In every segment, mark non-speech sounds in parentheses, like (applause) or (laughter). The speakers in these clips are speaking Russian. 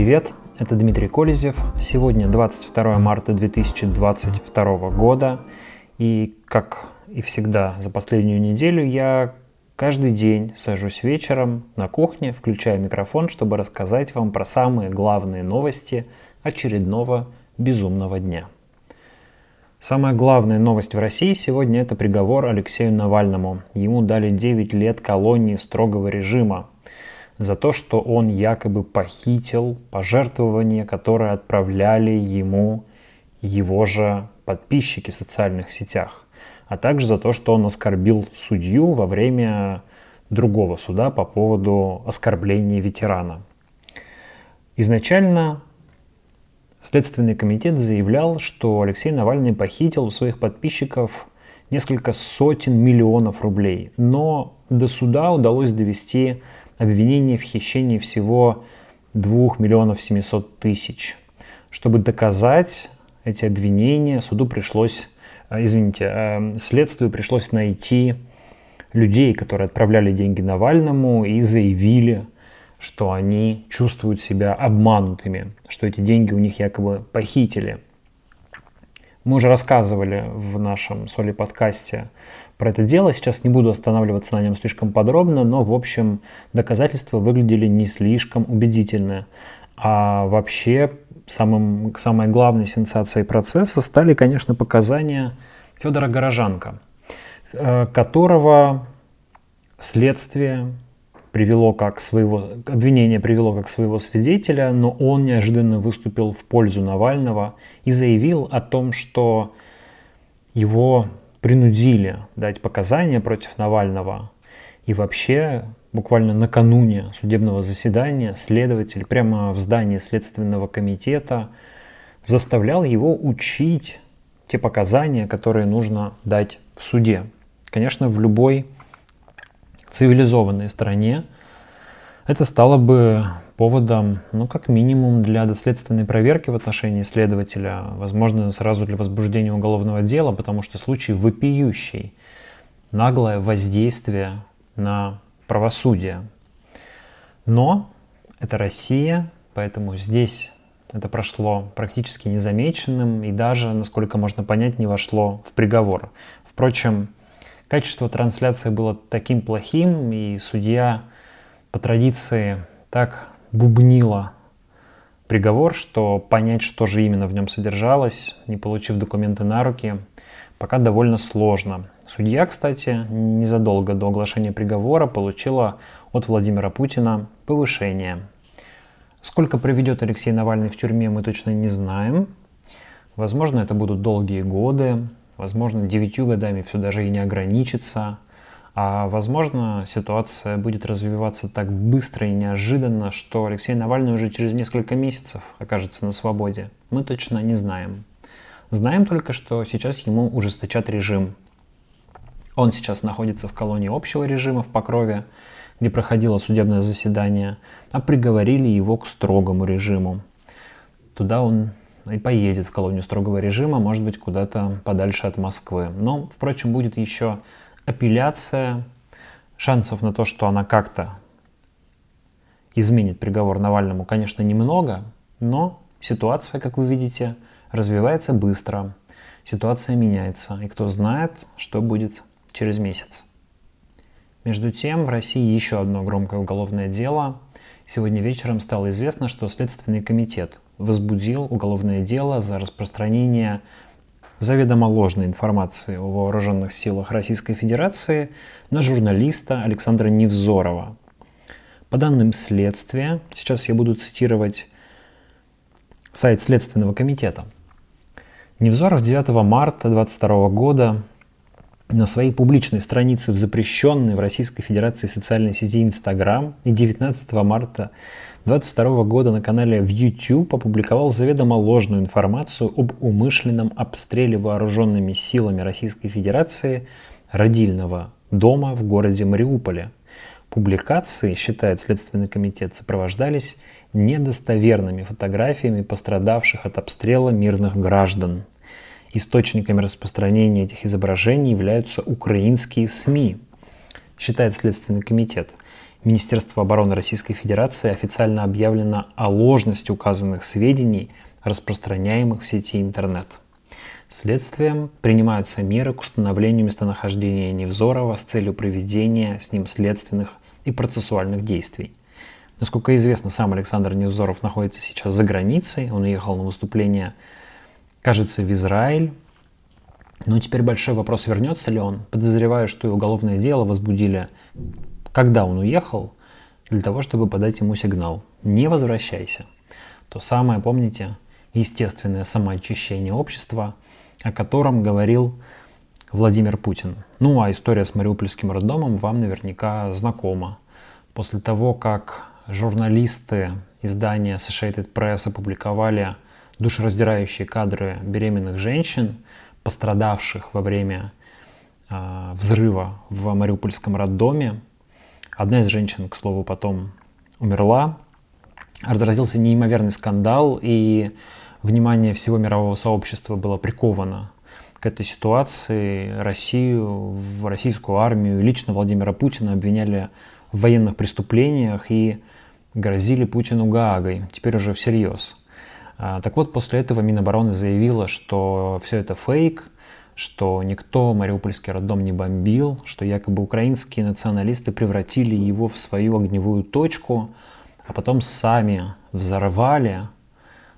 Привет, это Дмитрий Колезев. Сегодня 22 марта 2022 года. И как и всегда за последнюю неделю я каждый день сажусь вечером на кухне, включаю микрофон, чтобы рассказать вам про самые главные новости очередного безумного дня. Самая главная новость в России сегодня – это приговор Алексею Навальному. Ему дали 9 лет колонии строгого режима за то, что он якобы похитил пожертвования, которые отправляли ему его же подписчики в социальных сетях, а также за то, что он оскорбил судью во время другого суда по поводу оскорбления ветерана. Изначально Следственный комитет заявлял, что Алексей Навальный похитил у своих подписчиков несколько сотен миллионов рублей. Но до суда удалось довести обвинение в хищении всего 2 миллионов 700 тысяч. Чтобы доказать эти обвинения, суду пришлось, э, извините, э, следствию пришлось найти людей, которые отправляли деньги Навальному и заявили, что они чувствуют себя обманутыми, что эти деньги у них якобы похитили. Мы уже рассказывали в нашем соли подкасте про это дело. Сейчас не буду останавливаться на нем слишком подробно, но, в общем, доказательства выглядели не слишком убедительно. А вообще, самым, самой главной сенсацией процесса стали, конечно, показания Федора Горожанка, э, которого следствие привело как своего, обвинение привело как своего свидетеля, но он неожиданно выступил в пользу Навального и заявил о том, что его принудили дать показания против Навального. И вообще, буквально накануне судебного заседания, следователь прямо в здании Следственного комитета заставлял его учить те показания, которые нужно дать в суде. Конечно, в любой цивилизованной стране, это стало бы поводом, ну, как минимум, для доследственной проверки в отношении следователя, возможно, сразу для возбуждения уголовного дела, потому что случай вопиющий, наглое воздействие на правосудие. Но это Россия, поэтому здесь это прошло практически незамеченным и даже, насколько можно понять, не вошло в приговор. Впрочем, Качество трансляции было таким плохим, и судья по традиции так бубнила приговор, что понять, что же именно в нем содержалось, не получив документы на руки, пока довольно сложно. Судья, кстати, незадолго до оглашения приговора получила от Владимира Путина повышение. Сколько проведет Алексей Навальный в тюрьме, мы точно не знаем. Возможно, это будут долгие годы, Возможно, девятью годами все даже и не ограничится. А возможно, ситуация будет развиваться так быстро и неожиданно, что Алексей Навальный уже через несколько месяцев окажется на свободе. Мы точно не знаем. Знаем только, что сейчас ему ужесточат режим. Он сейчас находится в колонии общего режима в Покрове, где проходило судебное заседание, а приговорили его к строгому режиму. Туда он и поедет в колонию строгого режима, может быть, куда-то подальше от Москвы. Но, впрочем, будет еще апелляция. Шансов на то, что она как-то изменит приговор Навальному, конечно, немного, но ситуация, как вы видите, развивается быстро. Ситуация меняется, и кто знает, что будет через месяц. Между тем, в России еще одно громкое уголовное дело. Сегодня вечером стало известно, что Следственный комитет возбудил уголовное дело за распространение заведомо ложной информации о вооруженных силах Российской Федерации на журналиста Александра Невзорова. По данным следствия, сейчас я буду цитировать сайт Следственного комитета. Невзоров 9 марта 2022 года на своей публичной странице в запрещенной в Российской Федерации социальной сети Instagram и 19 марта 2022 года на канале в YouTube опубликовал заведомо ложную информацию об умышленном обстреле вооруженными силами Российской Федерации родильного дома в городе Мариуполе. Публикации, считает Следственный комитет, сопровождались недостоверными фотографиями пострадавших от обстрела мирных граждан. Источниками распространения этих изображений являются украинские СМИ, считает Следственный комитет – Министерство обороны Российской Федерации официально объявлено о ложности указанных сведений, распространяемых в сети интернет. Следствием принимаются меры к установлению местонахождения Невзорова с целью проведения с ним следственных и процессуальных действий. Насколько известно, сам Александр Невзоров находится сейчас за границей. Он уехал на выступление, кажется, в Израиль. Но теперь большой вопрос, вернется ли он. Подозреваю, что и уголовное дело возбудили, когда он уехал, для того, чтобы подать ему сигнал. Не возвращайся. То самое, помните, естественное самоочищение общества – о котором говорил Владимир Путин. Ну а история с Мариупольским роддомом вам наверняка знакома. После того, как журналисты издания Associated Press опубликовали душераздирающие кадры беременных женщин, пострадавших во время э, взрыва в Мариупольском роддоме. Одна из женщин, к слову, потом умерла. Разразился неимоверный скандал, и внимание всего мирового сообщества было приковано к этой ситуации. Россию, в российскую армию, лично Владимира Путина обвиняли в военных преступлениях и грозили Путину Гаагой, теперь уже всерьез. А, так вот, после этого Минобороны заявила, что все это фейк, что никто Мариупольский роддом не бомбил, что якобы украинские националисты превратили его в свою огневую точку, а потом сами взорвали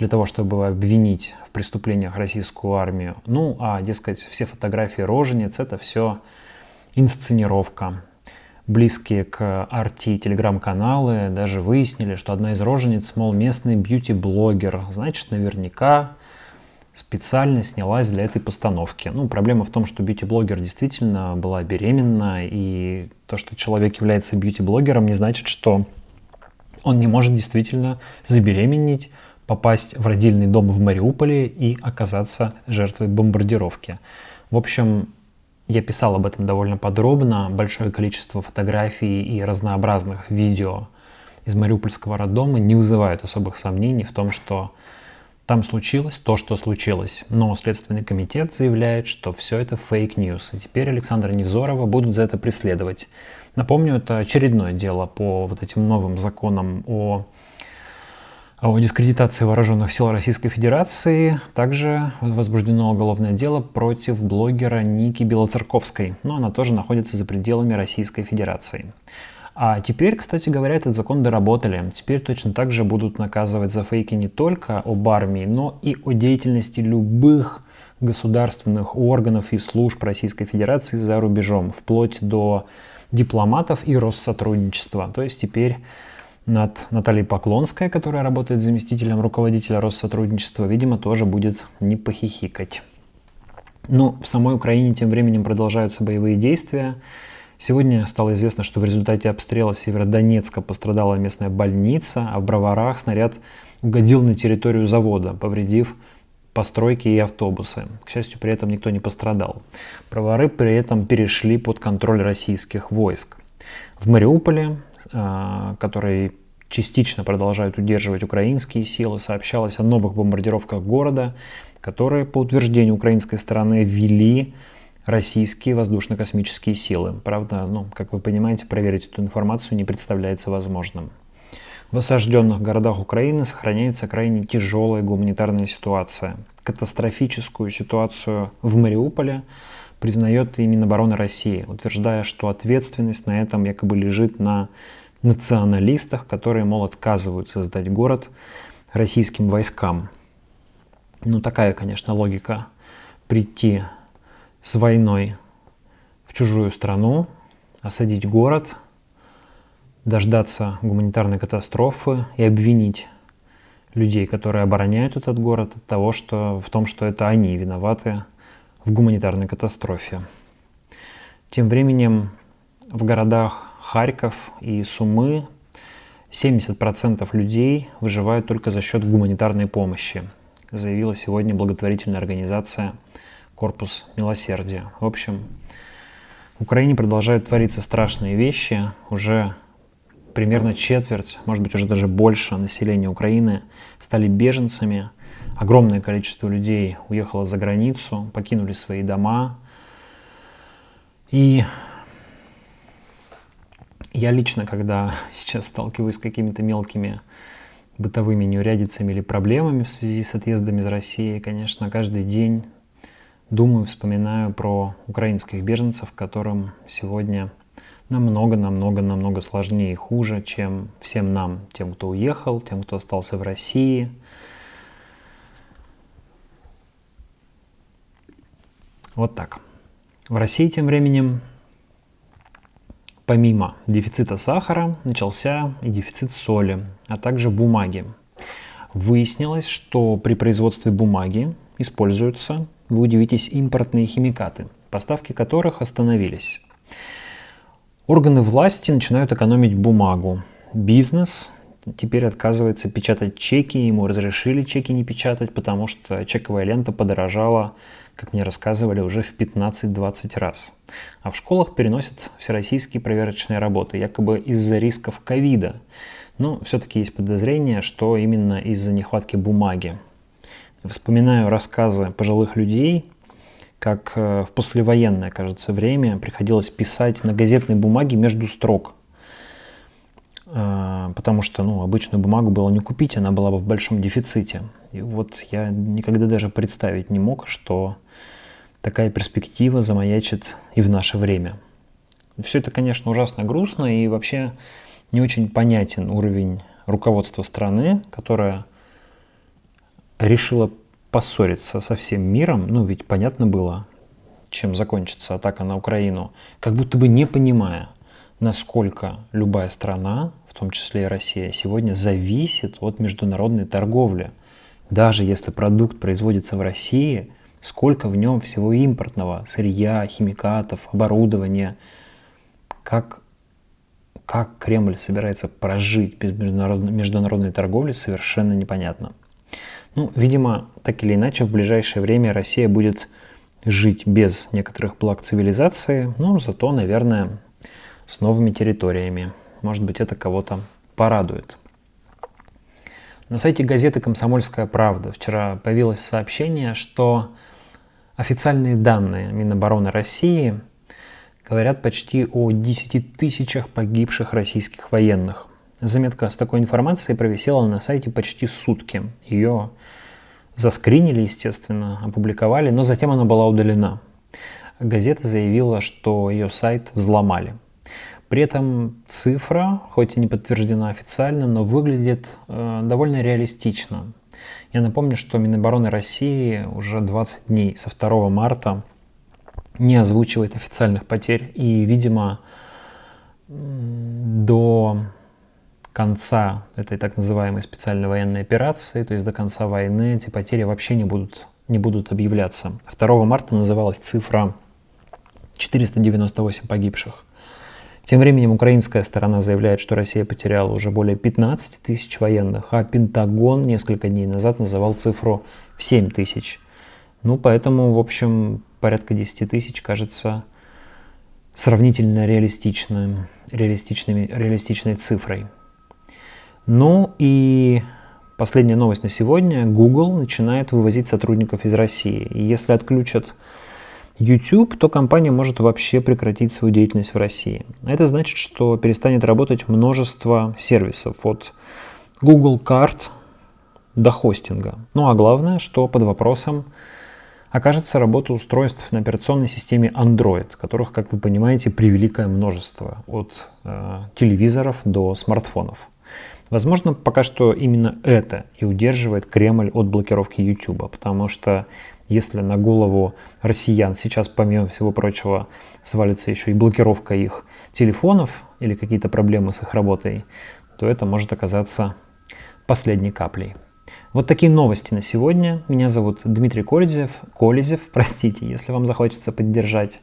для того, чтобы обвинить в преступлениях российскую армию. Ну, а, дескать, все фотографии рожениц – это все инсценировка. Близкие к Арти телеграм-каналы даже выяснили, что одна из рожениц, мол, местный бьюти-блогер. Значит, наверняка специально снялась для этой постановки. Ну, проблема в том, что бьюти-блогер действительно была беременна, и то, что человек является бьюти-блогером, не значит, что он не может действительно забеременеть, попасть в родильный дом в Мариуполе и оказаться жертвой бомбардировки. В общем, я писал об этом довольно подробно, большое количество фотографий и разнообразных видео из Мариупольского роддома не вызывают особых сомнений в том, что там случилось то, что случилось. Но Следственный комитет заявляет, что все это fake news. И теперь Александра Невзорова будут за это преследовать. Напомню, это очередное дело по вот этим новым законам о о дискредитации вооруженных сил Российской Федерации. Также возбуждено уголовное дело против блогера Ники Белоцерковской, но она тоже находится за пределами Российской Федерации. А теперь, кстати говоря, этот закон доработали. Теперь точно так же будут наказывать за фейки не только об армии, но и о деятельности любых государственных органов и служб Российской Федерации за рубежом, вплоть до дипломатов и Россотрудничества. То есть теперь над Натальей Поклонской, которая работает заместителем руководителя Россотрудничества, видимо, тоже будет не похихикать. Ну, в самой Украине тем временем продолжаются боевые действия. Сегодня стало известно, что в результате обстрела Северодонецка пострадала местная больница, а в Броварах снаряд угодил на территорию завода, повредив постройки и автобусы. К счастью, при этом никто не пострадал. Бровары при этом перешли под контроль российских войск. В Мариуполе а, которые частично продолжают удерживать украинские силы, сообщалось о новых бомбардировках города, которые, по утверждению украинской стороны, вели российские воздушно-космические силы. Правда, ну, как вы понимаете, проверить эту информацию не представляется возможным. В осажденных городах Украины сохраняется крайне тяжелая гуманитарная ситуация. Катастрофическую ситуацию в Мариуполе признает и Минобороны России, утверждая, что ответственность на этом якобы лежит на националистах, которые, мол, отказываются сдать город российским войскам. Ну, такая, конечно, логика прийти с войной в чужую страну, осадить город, дождаться гуманитарной катастрофы и обвинить людей, которые обороняют этот город, от того, что, в том, что это они виноваты в гуманитарной катастрофе. Тем временем в городах Харьков и Сумы 70% людей выживают только за счет гуманитарной помощи, заявила сегодня благотворительная организация «Корпус милосердия». В общем, в Украине продолжают твориться страшные вещи. Уже примерно четверть, может быть, уже даже больше населения Украины стали беженцами – огромное количество людей уехало за границу, покинули свои дома. И Я лично, когда (laughs) сейчас сталкиваюсь с какими-то мелкими бытовыми неурядицами или проблемами в связи с отъездом из России, конечно, каждый день думаю, вспоминаю про украинских беженцев, которым сегодня намного, намного, намного сложнее и хуже, чем всем нам, тем, кто уехал, тем, кто остался в России. Вот так. В России тем временем, помимо дефицита сахара, начался и дефицит соли, а также бумаги. Выяснилось, что при производстве бумаги используются, вы удивитесь, импортные химикаты, поставки которых остановились. Органы власти начинают экономить бумагу. Бизнес теперь отказывается печатать чеки, ему разрешили чеки не печатать, потому что чековая лента подорожала, как мне рассказывали, уже в 15-20 раз. А в школах переносят всероссийские проверочные работы, якобы из-за рисков ковида. Но все-таки есть подозрение, что именно из-за нехватки бумаги. Вспоминаю рассказы пожилых людей, как э, в послевоенное, кажется, время приходилось писать на газетной бумаге между строк. Э, потому что ну, обычную бумагу было не купить, она была бы в большом дефиците. И вот я никогда даже представить не мог, что такая перспектива замаячит и в наше время. Все это, конечно, ужасно грустно и вообще не очень понятен уровень руководства страны, которая решила поссориться со всем миром, ну ведь понятно было, чем закончится атака на Украину, как будто бы не понимая, насколько любая страна, в том числе и Россия, сегодня зависит от международной торговли. Даже если продукт производится в России, сколько в нем всего импортного, сырья, химикатов, оборудования, как, как Кремль собирается прожить без международной, международной торговли, совершенно непонятно. Ну, видимо, так или иначе, в ближайшее время Россия будет жить без некоторых благ цивилизации, но зато, наверное, с новыми территориями. Может быть, это кого-то порадует. На сайте газеты «Комсомольская правда» вчера появилось сообщение, что официальные данные Минобороны России говорят почти о 10 тысячах погибших российских военных. Заметка с такой информацией провисела на сайте почти сутки. Ее заскринили, естественно, опубликовали, но затем она была удалена. Газета заявила, что ее сайт взломали. При этом цифра, хоть и не подтверждена официально, но выглядит э, довольно реалистично. Я напомню, что Минобороны России уже 20 дней со 2 марта не озвучивает официальных потерь. И, видимо, до конца этой так называемой специальной военной операции, то есть до конца войны, эти потери вообще не будут, не будут объявляться. 2 марта называлась цифра 498 погибших. Тем временем украинская сторона заявляет, что Россия потеряла уже более 15 тысяч военных, а Пентагон несколько дней назад называл цифру в 7 тысяч. Ну, поэтому, в общем, порядка 10 тысяч кажется сравнительно реалистичным, реалистичными, реалистичной цифрой. Ну и последняя новость на сегодня. Google начинает вывозить сотрудников из России. И если отключат YouTube, то компания может вообще прекратить свою деятельность в России. Это значит, что перестанет работать множество сервисов от Google карт до хостинга. Ну а главное, что под вопросом окажется работа устройств на операционной системе Android, которых, как вы понимаете, превеликое множество, от э, телевизоров до смартфонов. Возможно, пока что именно это и удерживает Кремль от блокировки YouTube, потому что если на голову россиян сейчас, помимо всего прочего, свалится еще и блокировка их телефонов или какие-то проблемы с их работой, то это может оказаться последней каплей. Вот такие новости на сегодня. Меня зовут Дмитрий Колезев. Колезев, (laughs) простите, если вам захочется поддержать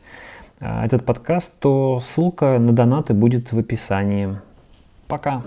а, этот подкаст, то ссылка на донаты будет в описании. Пока!